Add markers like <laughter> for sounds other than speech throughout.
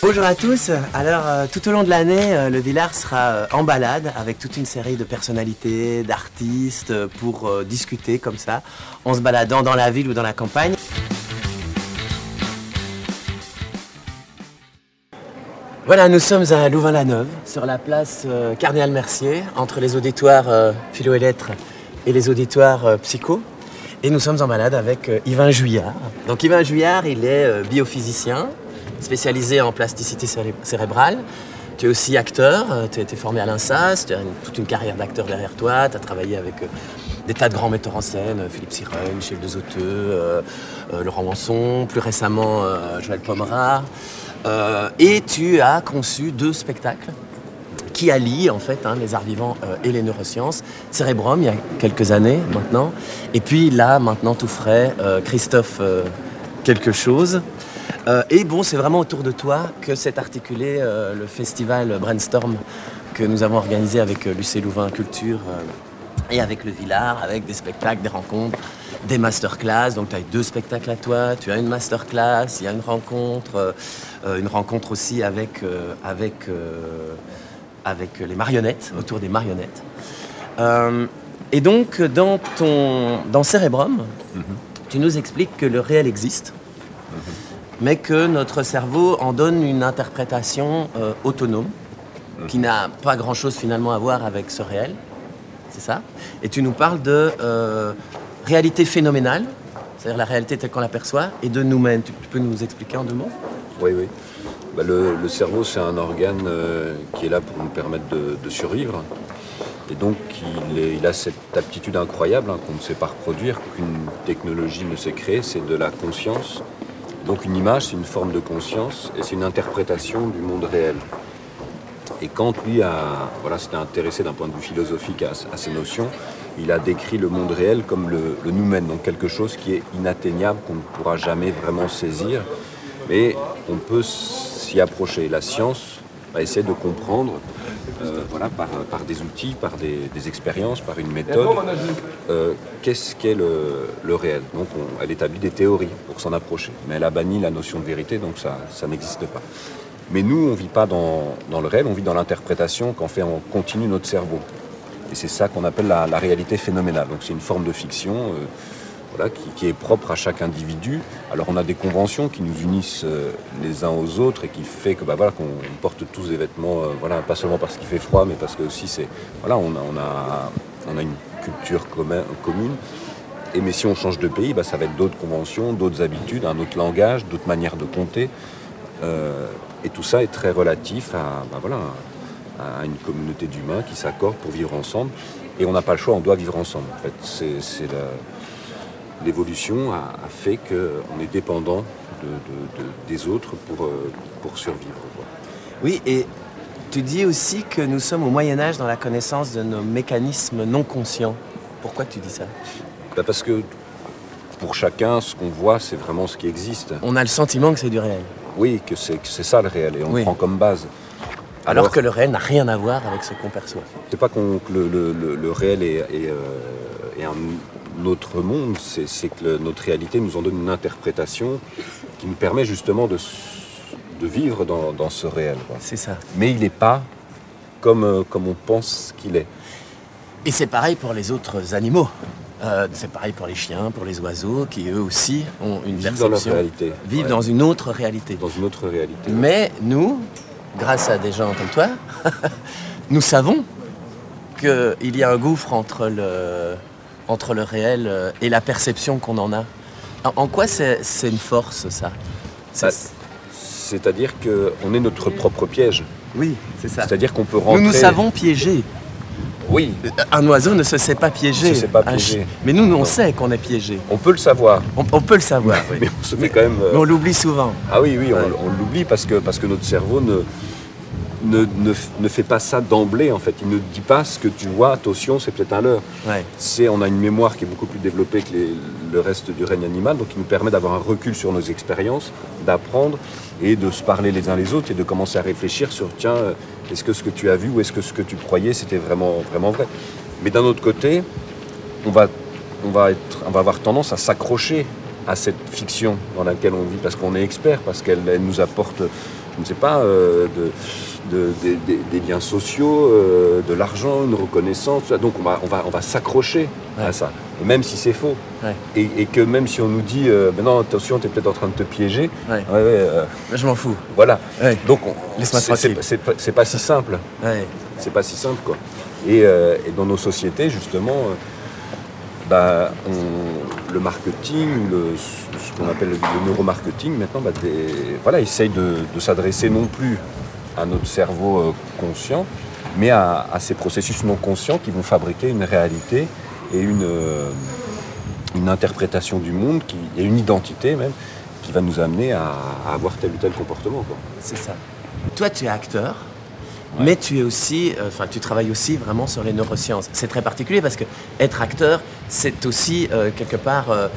Bonjour à tous. Alors, euh, tout au long de l'année, euh, le Villard sera euh, en balade avec toute une série de personnalités, d'artistes pour discuter comme ça, en se baladant dans la ville ou dans la campagne. Voilà, nous sommes à Louvain-la-Neuve, sur la place euh, Cardinal Mercier, entre les auditoires philo et lettres et les auditoires psycho. Et nous sommes en balade avec euh, Yvain Juillard. Donc Yvain Juillard, il est euh, biophysicien, spécialisé en plasticité céré- cérébrale. Tu es aussi acteur, euh, tu as été formé à l'INSAS, tu as toute une carrière d'acteur derrière toi, tu as travaillé avec des tas de grands metteurs en scène, Philippe Siren, Michel Dezoteux, euh, euh, Laurent Manson, plus récemment Joël Pomerard. Et tu as conçu deux spectacles qui allient en fait hein, les arts vivants euh, et les neurosciences. Cérébrum, il y a quelques années maintenant. Et puis là, maintenant tout frais, euh, Christophe euh, quelque chose. Et bon, c'est vraiment autour de toi que s'est articulé le festival Brainstorm que nous avons organisé avec Lucé Louvain Culture et avec le Villard, avec des spectacles, des rencontres, des masterclass. Donc tu as deux spectacles à toi, tu as une masterclass, il y a une rencontre, une rencontre aussi avec, avec, avec les marionnettes, autour des marionnettes. Euh, et donc dans, ton, dans Cérébrum, tu nous expliques que le réel existe, mais que notre cerveau en donne une interprétation euh, autonome, qui n'a pas grand-chose finalement à voir avec ce réel. C'est ça? Et tu nous parles de euh, réalité phénoménale, c'est-à-dire la réalité telle qu'on l'aperçoit, et de nous-mêmes. Tu, tu peux nous expliquer en deux mots? Oui, oui. Bah, le, cerveau, c'est un organe euh, qui est là pour nous permettre de, survivre. Et donc, il, a cette aptitude incroyable hein, qu'on ne sait pas reproduire, qu'une technologie ne sait créer, c'est de la conscience. Donc, une image, c'est une forme de conscience et c'est une interprétation du monde réel. Et quand lui a, voilà, s'était intéressé d'un point de vue philosophique à, ces notions, il a décrit le monde réel comme le, le nous-mêmes, donc quelque chose qui est inatteignable, qu'on ne pourra jamais vraiment saisir, mais on peut s'y approcher. La science va essayer de comprendre, euh, voilà, par, des outils, par des, expériences, par une méthode, euh, qu'est-ce qu'est le, réel. Donc on- elle établit des théories pour s'en approcher, mais elle a banni la notion de vérité, donc ça, n'existe pas. Mais nous, on ne vit pas dans, le réel, on vit dans l'interprétation qu'en fait en continu notre cerveau. Et c'est ça qu'on appelle la, la réalité phénoménale. Donc c'est une forme de fiction euh, qui, est propre à chaque individu. Alors on a des conventions qui nous unissent euh, les uns aux autres et qui fait que bah, voilà, qu'on porte tous des vêtements, euh, voilà, pas seulement parce qu'il fait froid, mais parce que aussi c'est voilà, on a, on a, on a une culture commun- commune. Et mais si on change de pays, bah, ça va être d'autres conventions, d'autres habitudes, un autre langage, d'autres manières de compter. Euh, et tout ça est très relatif à, bah, voilà, à une communauté d'humains qui s'accordent pour vivre ensemble. Et on n'a pas le choix, on doit vivre ensemble. En fait, c'est, l'évolution a, a fait qu'on est dépendant de, de- de- des autres pour, euh, pour survivre. quoi. Oui, et tu dis aussi que nous sommes au Moyen Âge dans la connaissance de nos mécanismes non conscients. Pourquoi tu dis ça? Bah, parce que pour chacun, ce qu'on voit, c'est vraiment ce qui existe. On a le sentiment que c'est du réel. Oui, que c'est, ça le réel, et on Oui. le prend comme base. Alors, que le réel n'a rien à voir avec ce qu'on perçoit. C'est pas que le, le- le- le réel est, est, euh, est un autre monde, c'est, que le- notre réalité nous en donne une interprétation qui nous permet justement de, vivre dans, dans ce réel. C'est ça. Mais il n'est pas comme, euh, comme on pense qu'il est. Et c'est pareil pour les autres animaux. Euh, c'est pareil pour les chiens, pour les oiseaux, qui eux aussi ont une Vivent dans leur perception, réalité. vivent Ouais. dans une autre réalité. Dans une autre réalité. Mais nous, grâce à des gens comme toi, <laughs> nous savons qu'il y a un gouffre entre le, entre le réel euh, et la perception qu'on en a. En, en quoi c'est c'est une force, ça? Bah, C'est-à-dire qu'on est notre propre piège. Oui, c'est ça. C'est-à-dire qu'on peut Nous rentrer... nous savons piéger. Oui, Un oiseau ne se sait pas piéger. Ne se sait pas piéger. Mais nous, nous, on Non. sait qu'on est piégé. on peut le savoir. On, on peut le savoir. oui. <laughs> Mais on se fait quand même... euh, Mais on l'oublie souvent. Ah oui, oui, on, on l'oublie parce que, parce que notre cerveau ne, ne, ne, ne fait pas ça d'emblée en fait. Il ne dit pas ce que tu vois, attention, c'est peut-être un leurre. Ouais. C'est, on a une mémoire qui est beaucoup plus développée que les- le reste du règne animal, donc qui nous permet d'avoir un recul sur nos expériences, d'apprendre et de se parler les uns les autres et de commencer à réfléchir sur tiens, euh, est-ce que ce que tu as vu ou est-ce que ce que tu croyais c'était vraiment, vraiment vrai Mais d'un autre côté, on va, on, va être, on va avoir tendance à s'accrocher à cette fiction dans laquelle on vit, parce qu'on est expert, parce qu'elle nous apporte, je ne sais pas, euh, de, des liens sociaux, euh, de l'argent, une reconnaissance. Donc on va, on va, on va s'accrocher à ça, même si c'est faux. Et, que même si on nous dit, euh, non, attention, tu es peut-être en train de te piéger. je m'en fous. Voilà. Donc c'est pas si simple. C'est pas si simple, quoi. Et, et dans nos sociétés, justement, bah, le marketing, ce qu'on appelle le, neuromarketing, maintenant, bah, voilà, essaye de, s'adresser non plus à notre cerveau euh, conscient, mais à, ces processus non conscients qui vont fabriquer une réalité et une, euh, une interprétation du monde qui, et une identité même qui va nous amener à, avoir tel ou tel comportement. C'est ça. Toi, tu es acteur, mais tu es aussi, euh, enfin, tu travailles aussi vraiment sur les neurosciences. C'est très particulier parce que être acteur, c'est aussi euh, quelque part euh,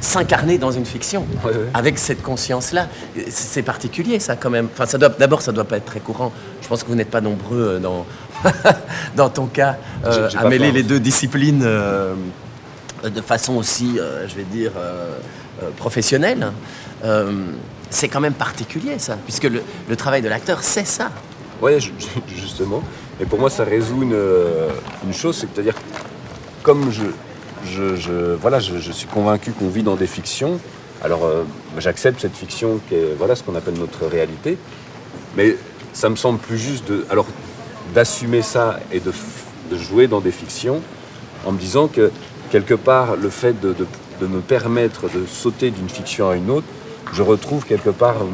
s'incarner dans une fiction avec cette conscience-là. C'est particulier, ça, quand même. Enfin, ça doit, d'abord, ça doit pas être très courant. Je pense que vous n'êtes pas nombreux dans, <laughs> dans ton cas à mêler les deux disciplines de façon aussi, je vais dire, professionnelle c'est quand même particulier ça, puisque le, travail de l'acteur, c'est ça. Oui, justement. Et pour moi, ça résout une, euh, chose, c'est-à-dire, comme je, je, voilà, je, suis convaincu qu'on vit dans des fictions, alors euh, j'accepte cette fiction qui est voilà, ce qu'on appelle notre réalité, mais ça me semble plus juste de, alors, d'assumer ça et de, jouer dans des fictions en me disant que quelque part, le fait de me permettre de sauter d'une fiction à une autre, je retrouve quelque part euh,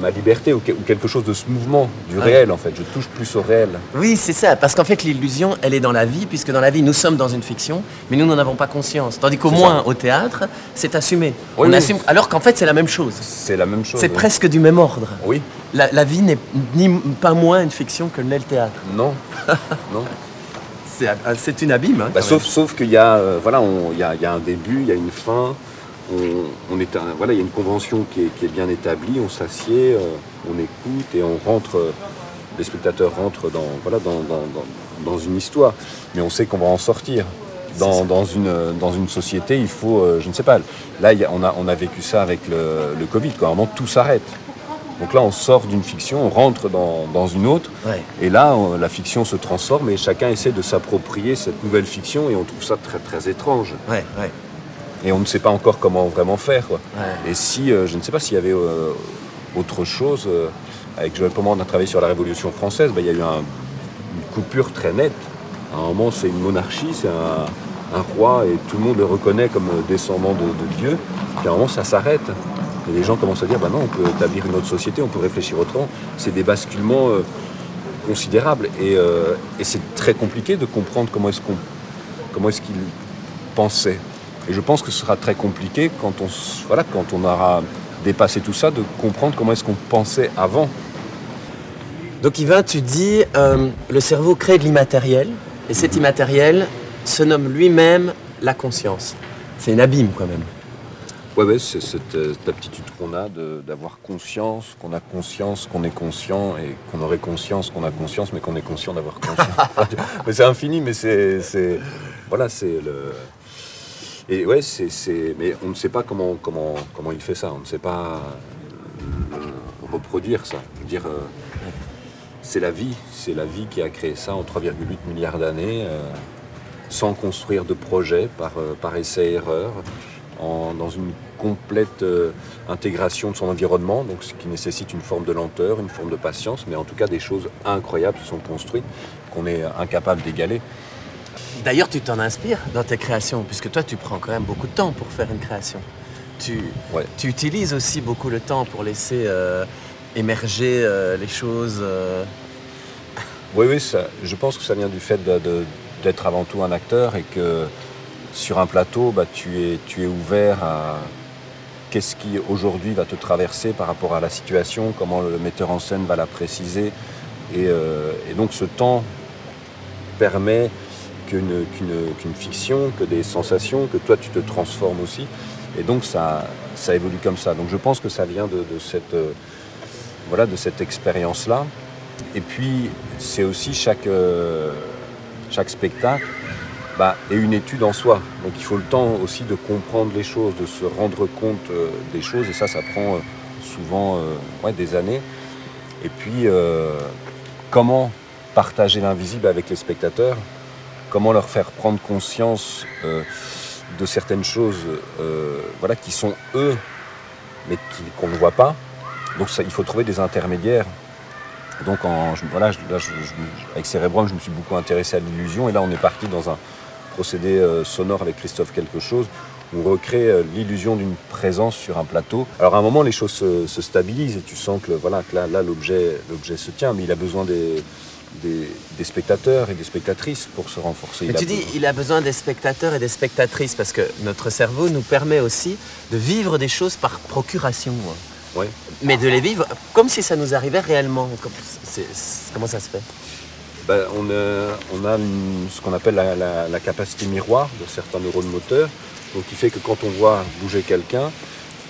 ma liberté ou, quelque chose de ce mouvement du réel en fait. Je touche plus au réel. Oui, c'est ça. Parce qu'en fait, l'illusion, elle est dans la vie, puisque dans la vie, nous sommes dans une fiction, mais nous n'en avons pas conscience. Tandis qu'au moins au théâtre, c'est assumé. On assume, alors qu'en fait, c'est la même chose. C'est la même chose. C'est presque du même ordre. Oui. La, vie n'est ni pas moins une fiction que l'est le théâtre. Non. <laughs> non. C'est une abîme. Hein, bah, sauf sauf qu'il y, euh, voilà, y, a, y a un début, il y a une fin on, est voilà, il y a une convention qui est, bien établie, on s'assied, euh, on écoute et on rentre, les spectateurs rentrent dans, voilà, dans, une histoire. Mais on sait qu'on va en sortir. Dans, une, dans une société, il faut, euh, je ne sais pas, là on a, on a vécu ça avec le, Covid, quand vraiment tout s'arrête. Donc là, on sort d'une fiction, on rentre dans, une autre, et là, la fiction se transforme et chacun essaie de s'approprier cette nouvelle fiction, et on trouve ça très très étrange. Ouais, ouais et on ne sait pas encore comment vraiment faire. Et si, euh, je ne sais pas s'il y avait euh, autre chose, euh, avec Joël Pommard, on a travaillé sur la Révolution française, ben, il y a eu une coupure très nette. À un moment, c'est une monarchie, c'est un, roi, et tout le monde le reconnaît comme descendant de, Dieu. Puis à un moment, ça s'arrête. Et les gens commencent à dire, ben non, on peut établir une autre société, on peut réfléchir autrement. C'est des basculements considérables. Et, et c'est très compliqué de comprendre comment est-ce qu'on comment est-ce qu'ils pensaient. Et je pense que ce sera très compliqué quand on, voilà, quand on aura dépassé tout ça, de comprendre comment est-ce qu'on pensait avant. Donc Yvain, tu dis, euh, le cerveau crée de l'immatériel, et cet immatériel se nomme lui-même la conscience. C'est une abîme quand même. Oui, ouais, c'est euh, cette, aptitude qu'on a d'avoir conscience, qu'on a conscience, qu'on est conscient, et qu'on aurait conscience, qu'on a conscience, mais qu'on est conscient d'avoir conscience. <laughs> mais c'est infini, mais c'est... Voilà, c'est le... Et ouais, c'est, mais on ne sait pas comment, comment, comment il fait ça. On ne sait pas euh, reproduire ça. dire, euh, c'est la vie, c'est la vie qui a créé ça en 3,8 milliards d'années, euh, sans construire de projet, par, par essai-erreur, dans une complète intégration de son environnement, donc ce qui nécessite une forme de lenteur, une forme de patience, mais en tout cas des choses incroyables se sont construites qu'on est incapable d'égaler. D'ailleurs, tu t'en inspires dans tes créations, puisque toi, tu prends quand même beaucoup de temps pour faire une création. Tu, tu utilises aussi beaucoup le temps pour laisser euh, émerger euh, les choses. Euh. Oui, oui, je pense que ça vient du fait d'être avant tout un acteur et que sur un plateau, bah, tu, es, tu es ouvert à qu'est-ce qui aujourd'hui va te traverser par rapport à la situation, comment le metteur en scène va la préciser. Et, et donc ce temps permet qu'une fiction, que des sensations, que toi tu te transformes aussi. Et donc ça, ça évolue comme ça. Donc je pense que ça vient de, cette, euh, voilà, cette expérience-là. Et puis c'est aussi chaque, euh, spectacle bah, est une étude en soi. Donc il faut le temps aussi de comprendre les choses, de se rendre compte euh, des choses, et ça, ça prend souvent euh, des années. Et puis, comment partager l'invisible avec les spectateurs, comment leur faire prendre conscience de certaines choses voilà, qui sont eux, mais qu'on ne voit pas. Donc il faut trouver des intermédiaires. Donc voilà, avec Cérébrum, je me suis beaucoup intéressé à l'illusion, et là on est parti dans un procédé euh, sonore avec Christophe quelque chose, on recrée euh, l'illusion d'une présence sur un plateau. Alors à un moment, les choses se, stabilisent et tu sens que voilà, là, là l'objet, l'objet se tient, mais il a besoin des, des, spectateurs et des spectatrices pour se renforcer. Mais tu dis, il a besoin des spectateurs et des spectatrices parce que notre cerveau nous permet aussi de vivre des choses par procuration. Ouais. Mais de les vivre comme si ça nous arrivait réellement. comment ça se fait? Ben, on, a, ce qu'on appelle la, capacité miroir de certains neurones moteurs, donc qui fait que quand on voit bouger quelqu'un,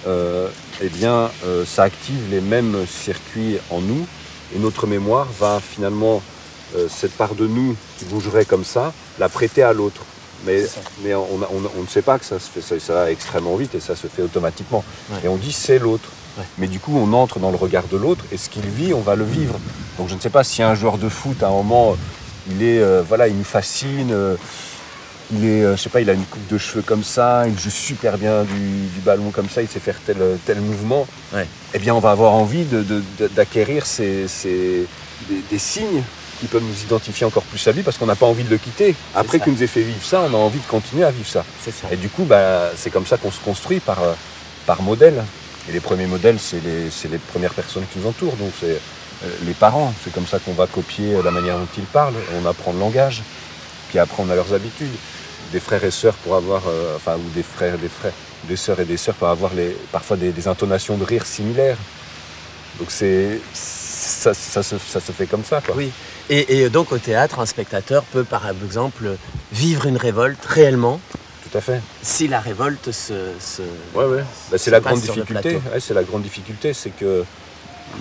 euh, eh bien, euh, ça active les mêmes circuits en nous, et notre mémoire va finalement, euh, cette part de nous qui bougerait comme ça, la prêter à l'autre. Mais, mais on, ne sait pas que ça se fait, ça, va extrêmement vite et ça se fait automatiquement. Et on dit c'est l'autre. Mais du coup, on entre dans le regard de l'autre et ce qu'il vit, on va le vivre. Donc je ne sais pas si un joueur de foot, à un moment, il est, euh, voilà, il nous fascine. Euh, il est, euh, je sais pas, il a une coupe de cheveux comme ça, il joue super bien du, ballon comme ça, il sait faire tel, tel mouvement. Eh bien, on va avoir envie d'acquérir de, des, signes qui peuvent nous identifier encore plus à lui parce qu'on n'a pas envie de le quitter. Après qu'il nous ait fait vivre ça, on a envie de continuer à vivre ça. Et du coup, bah, c'est comme ça qu'on se construit par, par modèle. Et les premiers modèles, c'est les, premières personnes qui nous entourent, donc c'est euh, les parents. C'est comme ça qu'on va copier la manière dont ils parlent, on apprend le langage, puis après on a leurs habitudes. Des frères et sœurs pour avoir, euh, enfin, ou des frères des frères, des sœurs et des sœurs pour avoir les, parfois des, intonations de rire similaires. Donc c'est ça, ça, se, fait comme ça. Quoi. Oui. Et, donc au théâtre, un spectateur peut par exemple vivre une révolte réellement tout à fait. Si la révolte se. ouais, ouais. Bah, c'est la grande difficulté. c'est la grande difficulté, c'est que.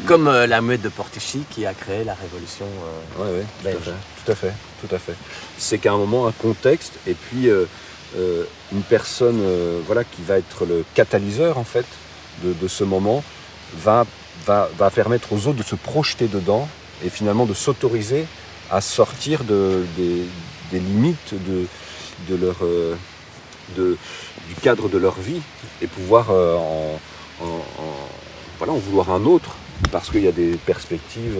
Comme euh, la meute de Portichy qui a créé la révolution euh, belge. Tout à fait, tout à fait. C'est qu'à un moment, un contexte et puis euh, une personne voilà, qui va être le catalyseur en fait de, ce moment va, va, va, permettre aux autres de se projeter dedans et finalement de s'autoriser à sortir de, des, des limites de, de leur du cadre de leur vie et pouvoir euh, en, voilà, en vouloir un autre parce qu'il y a des perspectives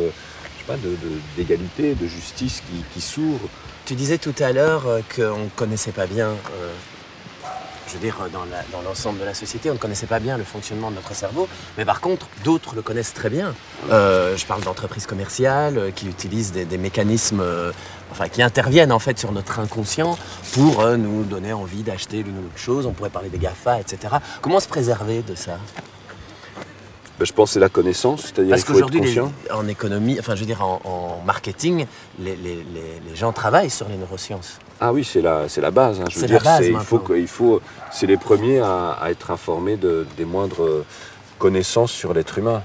d'égalité, de, justice qui, s'ouvrent. Tu disais tout à l'heure euh, qu'on ne connaissait pas bien euh, je veux dire, dans l'ensemble de la société, on ne connaissait pas bien le fonctionnement de notre cerveau, mais par contre, d'autres le connaissent très bien. Euh, je parle d'entreprises commerciales euh, qui utilisent des, mécanismes, euh, enfin, qui interviennent en fait sur notre inconscient pour nous donner envie d'acheter l'une ou l'autre chose. On pourrait parler des GAFA, etc. Comment se préserver de ça? Ben, je pense que c'est la connaissance, c'est-à-dire qu'il faut être conscient. en économie, enfin je veux dire en, marketing, les, gens travaillent sur les neurosciences. Ah oui, c'est la, c'est la base. Hein. Je veux dire, il faut, il faut, c'est les premiers à, être informés de, des moindres connaissances sur l'être humain.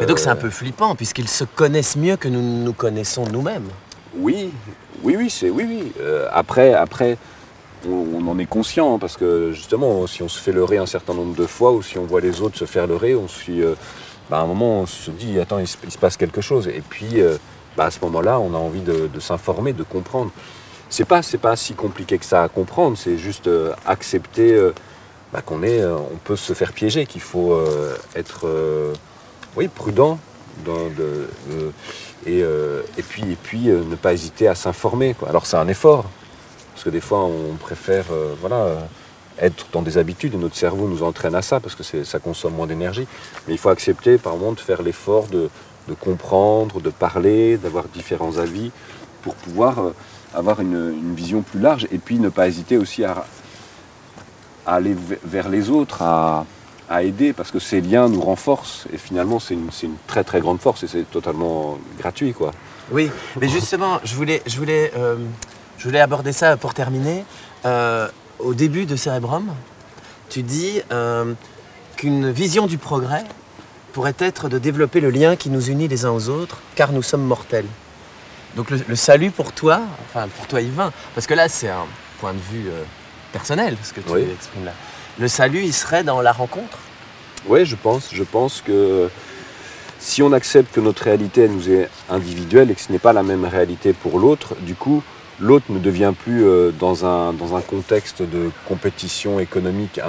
Mais donc c'est un peu flippant puisqu'ils se connaissent mieux que nous nous connaissons nous-mêmes. Oui, oui, oui, c'est oui, oui. Euh, après, après, on, en est conscient hein, parce que justement, si on se fait leurrer un certain nombre de fois ou si on voit les autres se faire leurrer, on. Euh, bah, à un moment, on se dit attends, il se, passe quelque chose. Et puis, euh, bah, à ce moment-là, on a envie de, s'informer, de comprendre. C'est pas, c'est pas si compliqué que ça à comprendre. C'est juste euh, accepter bah, qu'on est, on peut se faire piéger, qu'il faut être, prudent. et, puis, et puis ne pas hésiter à s'informer. Alors c'est un effort, parce que des fois, on préfère euh, voilà, être dans des habitudes et notre cerveau nous entraîne à ça parce que ça consomme moins d'énergie. Mais il faut accepter par moment de faire l'effort de, comprendre, de parler, d'avoir différents avis pour pouvoir euh, avoir une, vision plus large et puis ne pas hésiter aussi à, aller vers les autres, à, aider parce que ces liens nous renforcent et finalement c'est une, très très grande force et c'est totalement gratuit quoi. Oui, mais justement, je voulais, je voulais euh, je voulais aborder ça pour terminer. Euh, au début de Cérébrum, tu dis euh, qu'une vision du progrès pourrait être de développer le lien qui nous unit les uns aux autres, car nous sommes mortels. Donc le, salut pour toi, enfin pour toi Yvain, parce que là c'est un, point de vue euh, personnel, ce que tu exprimes là. Le salut, il serait dans la rencontre? Oui, je pense. Je pense que si on accepte que notre réalité nous est individuelle et que ce n'est pas la même réalité pour l'autre, du coup, l'autre ne devient plus euh, dans, un, dans un contexte de compétition économique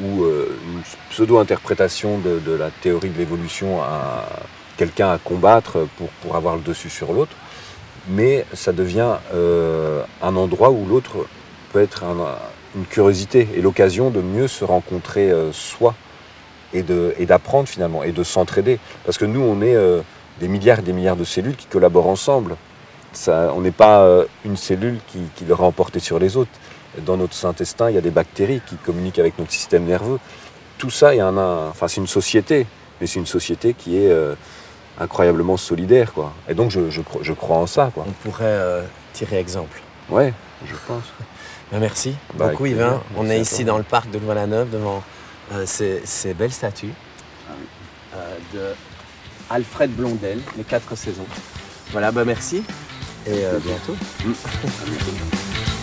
ou euh, une pseudo-interprétation de, la théorie de l'évolution à quelqu'un à combattre pour, pour avoir le dessus sur l'autre, mais ça devient euh, un endroit où l'autre peut être une curiosité et l'occasion de mieux se rencontrer soi et d'apprendre finalement et de s'entraider. Parce que nous, on est des milliards et des milliards de cellules qui collaborent ensemble on n'est pas euh, une cellule qui, qui le emporté sur les autres. Dans notre intestin, il y a des bactéries qui communiquent avec notre système nerveux. Tout ça, il y enfin, c'est une société, mais c'est une société qui est euh, incroyablement solidaire, quoi. Et donc, je, crois en ça, quoi. On pourrait euh, tirer exemple. Ouais, je pense. <laughs> Ben, merci bah, beaucoup, Yvain. On est ici dans le parc de Louvain-la-Neuve devant ces, belles statues ah de Alfred Blondel, les quatre saisons. Voilà, bah merci et à bientôt. Mm.